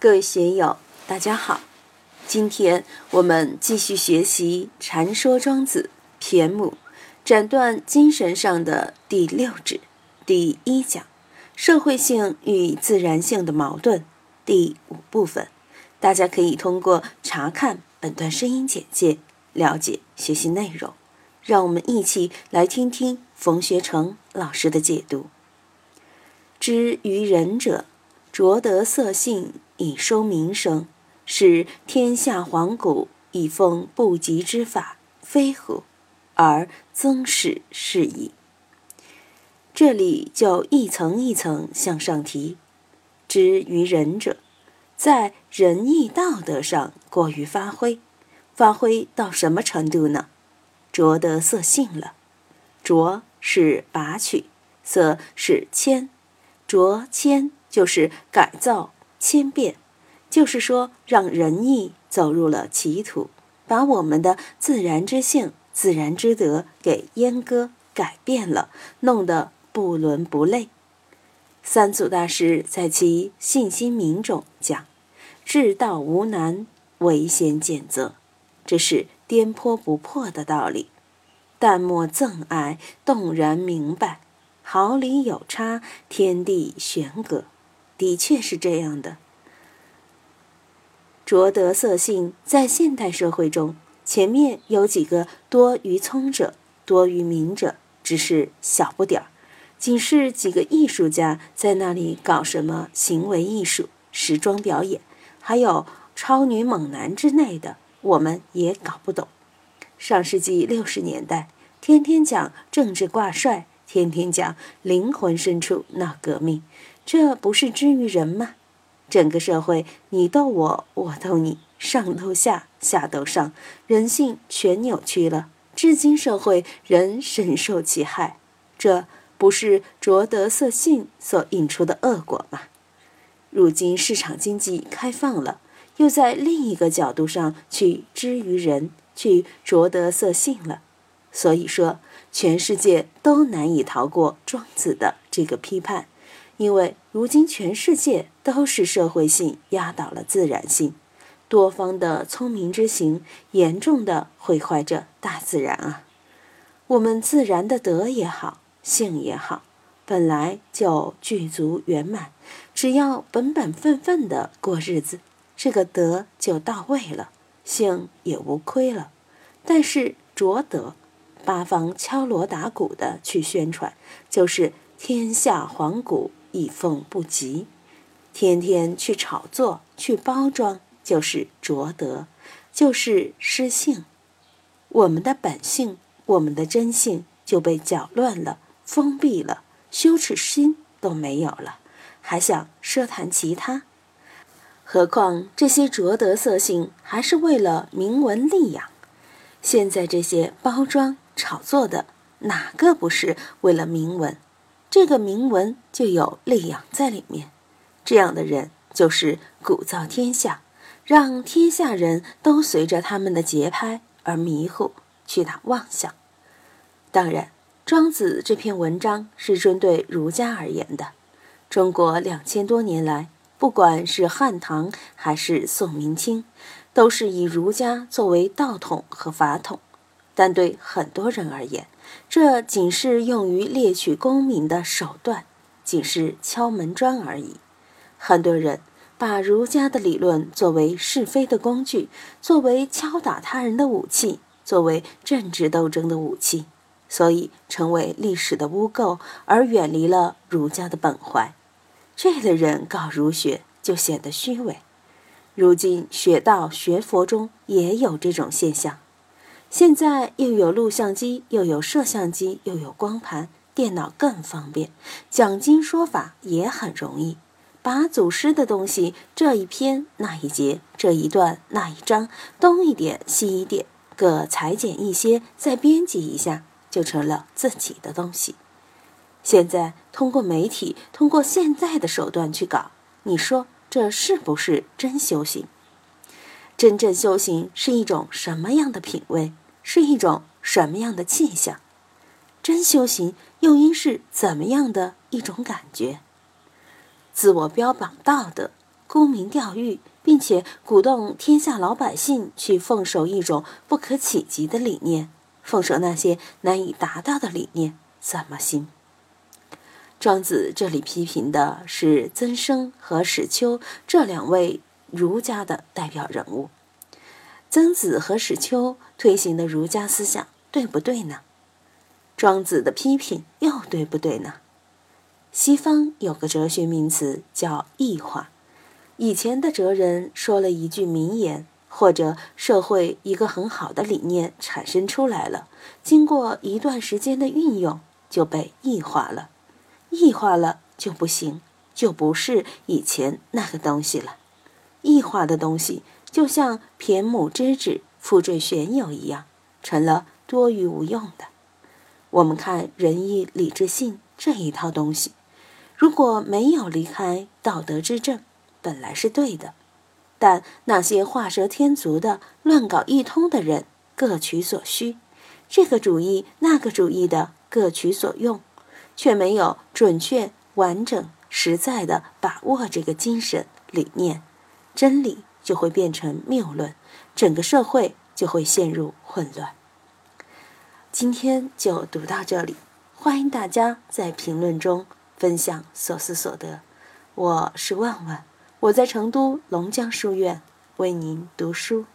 各位学友，大家好。今天我们继续学习《禅说庄子》篇目“斩断精神上的第六指”第一讲“社会性与自然性的矛盾”第五部分。大家可以通过查看本段声音简介了解学习内容。让我们一起来听听冯学成老师的解读。知于人者，着得色性。以收名声，是天下黄谷以奉不吉之法，非乎？而增始是矣。这里就一层一层向上提。知于仁者，在仁义道德上过于发挥，发挥到什么程度呢？着得色性了。着是拔取，色是迁，着迁就是改造。千变，就是说，让仁义走入了歧途，把我们的自然之性、自然之德给阉割、改变了，弄得不伦不类。三祖大师在其《信心明》中讲：“至道无难，唯先见则。”这是颠扑不破的道理。淡漠憎爱，动然明白，毫厘有差，天地悬隔。的确是这样的。着德色性在现代社会中，前面有几个多于聪者、多于明者，只是小不点儿，仅是几个艺术家在那里搞什么行为艺术、时装表演，还有超女猛男之类的，我们也搞不懂。上世纪六十年代，天天讲政治挂帅，天天讲灵魂深处闹革命。这不是知于人吗？整个社会你斗我，我斗你，上斗下，下斗上，人性全扭曲了。至今社会人深受其害，这不是着得色性所引出的恶果吗？如今市场经济开放了，又在另一个角度上去知于人，去着得色性了。所以说，全世界都难以逃过庄子的这个批判。因为如今全世界都是社会性压倒了自然性，多方的聪明之行严重的毁坏着大自然啊！我们自然的德也好，性也好，本来就具足圆满，只要本本分分的过日子，这个德就到位了，性也无亏了。但是着德，八方敲锣打鼓的去宣传，就是天下黄谷。以奉不及，天天去炒作、去包装，就是浊德，就是失性。我们的本性、我们的真性就被搅乱了、封闭了，羞耻心都没有了，还想奢谈其他？何况这些浊德色性，还是为了名闻利养。现在这些包装炒作的，哪个不是为了名闻？这个铭文就有力量在里面，这样的人就是鼓噪天下，让天下人都随着他们的节拍而迷糊，去打妄想。当然，庄子这篇文章是针对儒家而言的。中国两千多年来，不管是汉唐还是宋明清，都是以儒家作为道统和法统。但对很多人而言，这仅是用于猎取功名的手段，仅是敲门砖而已。很多人把儒家的理论作为是非的工具，作为敲打他人的武器，作为政治斗争的武器，所以成为历史的污垢，而远离了儒家的本怀。这类人搞儒学就显得虚伪。如今学道学佛中也有这种现象。现在又有录像机，又有摄像机，又有光盘，电脑更方便，讲经说法也很容易。把祖师的东西这一篇那一节，这一段那一章，东一点西一点，各裁剪一些，再编辑一下，就成了自己的东西。现在通过媒体，通过现在的手段去搞，你说这是不是真修行？真正修行是一种什么样的品味？是一种什么样的气象？真修行又应是怎么样的一种感觉？自我标榜道德，沽名钓誉，并且鼓动天下老百姓去奉守一种不可企及的理念，奉守那些难以达到的理念，怎么行？庄子这里批评的是曾生和史丘这两位儒家的代表人物。曾子和史丘推行的儒家思想对不对呢？庄子的批评又对不对呢？西方有个哲学名词叫异化。以前的哲人说了一句名言，或者社会一个很好的理念产生出来了，经过一段时间的运用，就被异化了。异化了就不行，就不是以前那个东西了。异化的东西就像骈母之指、复坠玄有一样，成了多余无用的。我们看仁义礼智信这一套东西，如果没有离开道德之正，本来是对的。但那些画蛇添足的、乱搞一通的人，各取所需，这个主义那个主义的各取所用。却没有准确、完整、实在的把握这个精神理念，真理就会变成谬论，整个社会就会陷入混乱。今天就读到这里，欢迎大家在评论中分享所思所得。我是万万，我在成都龙江书院为您读书。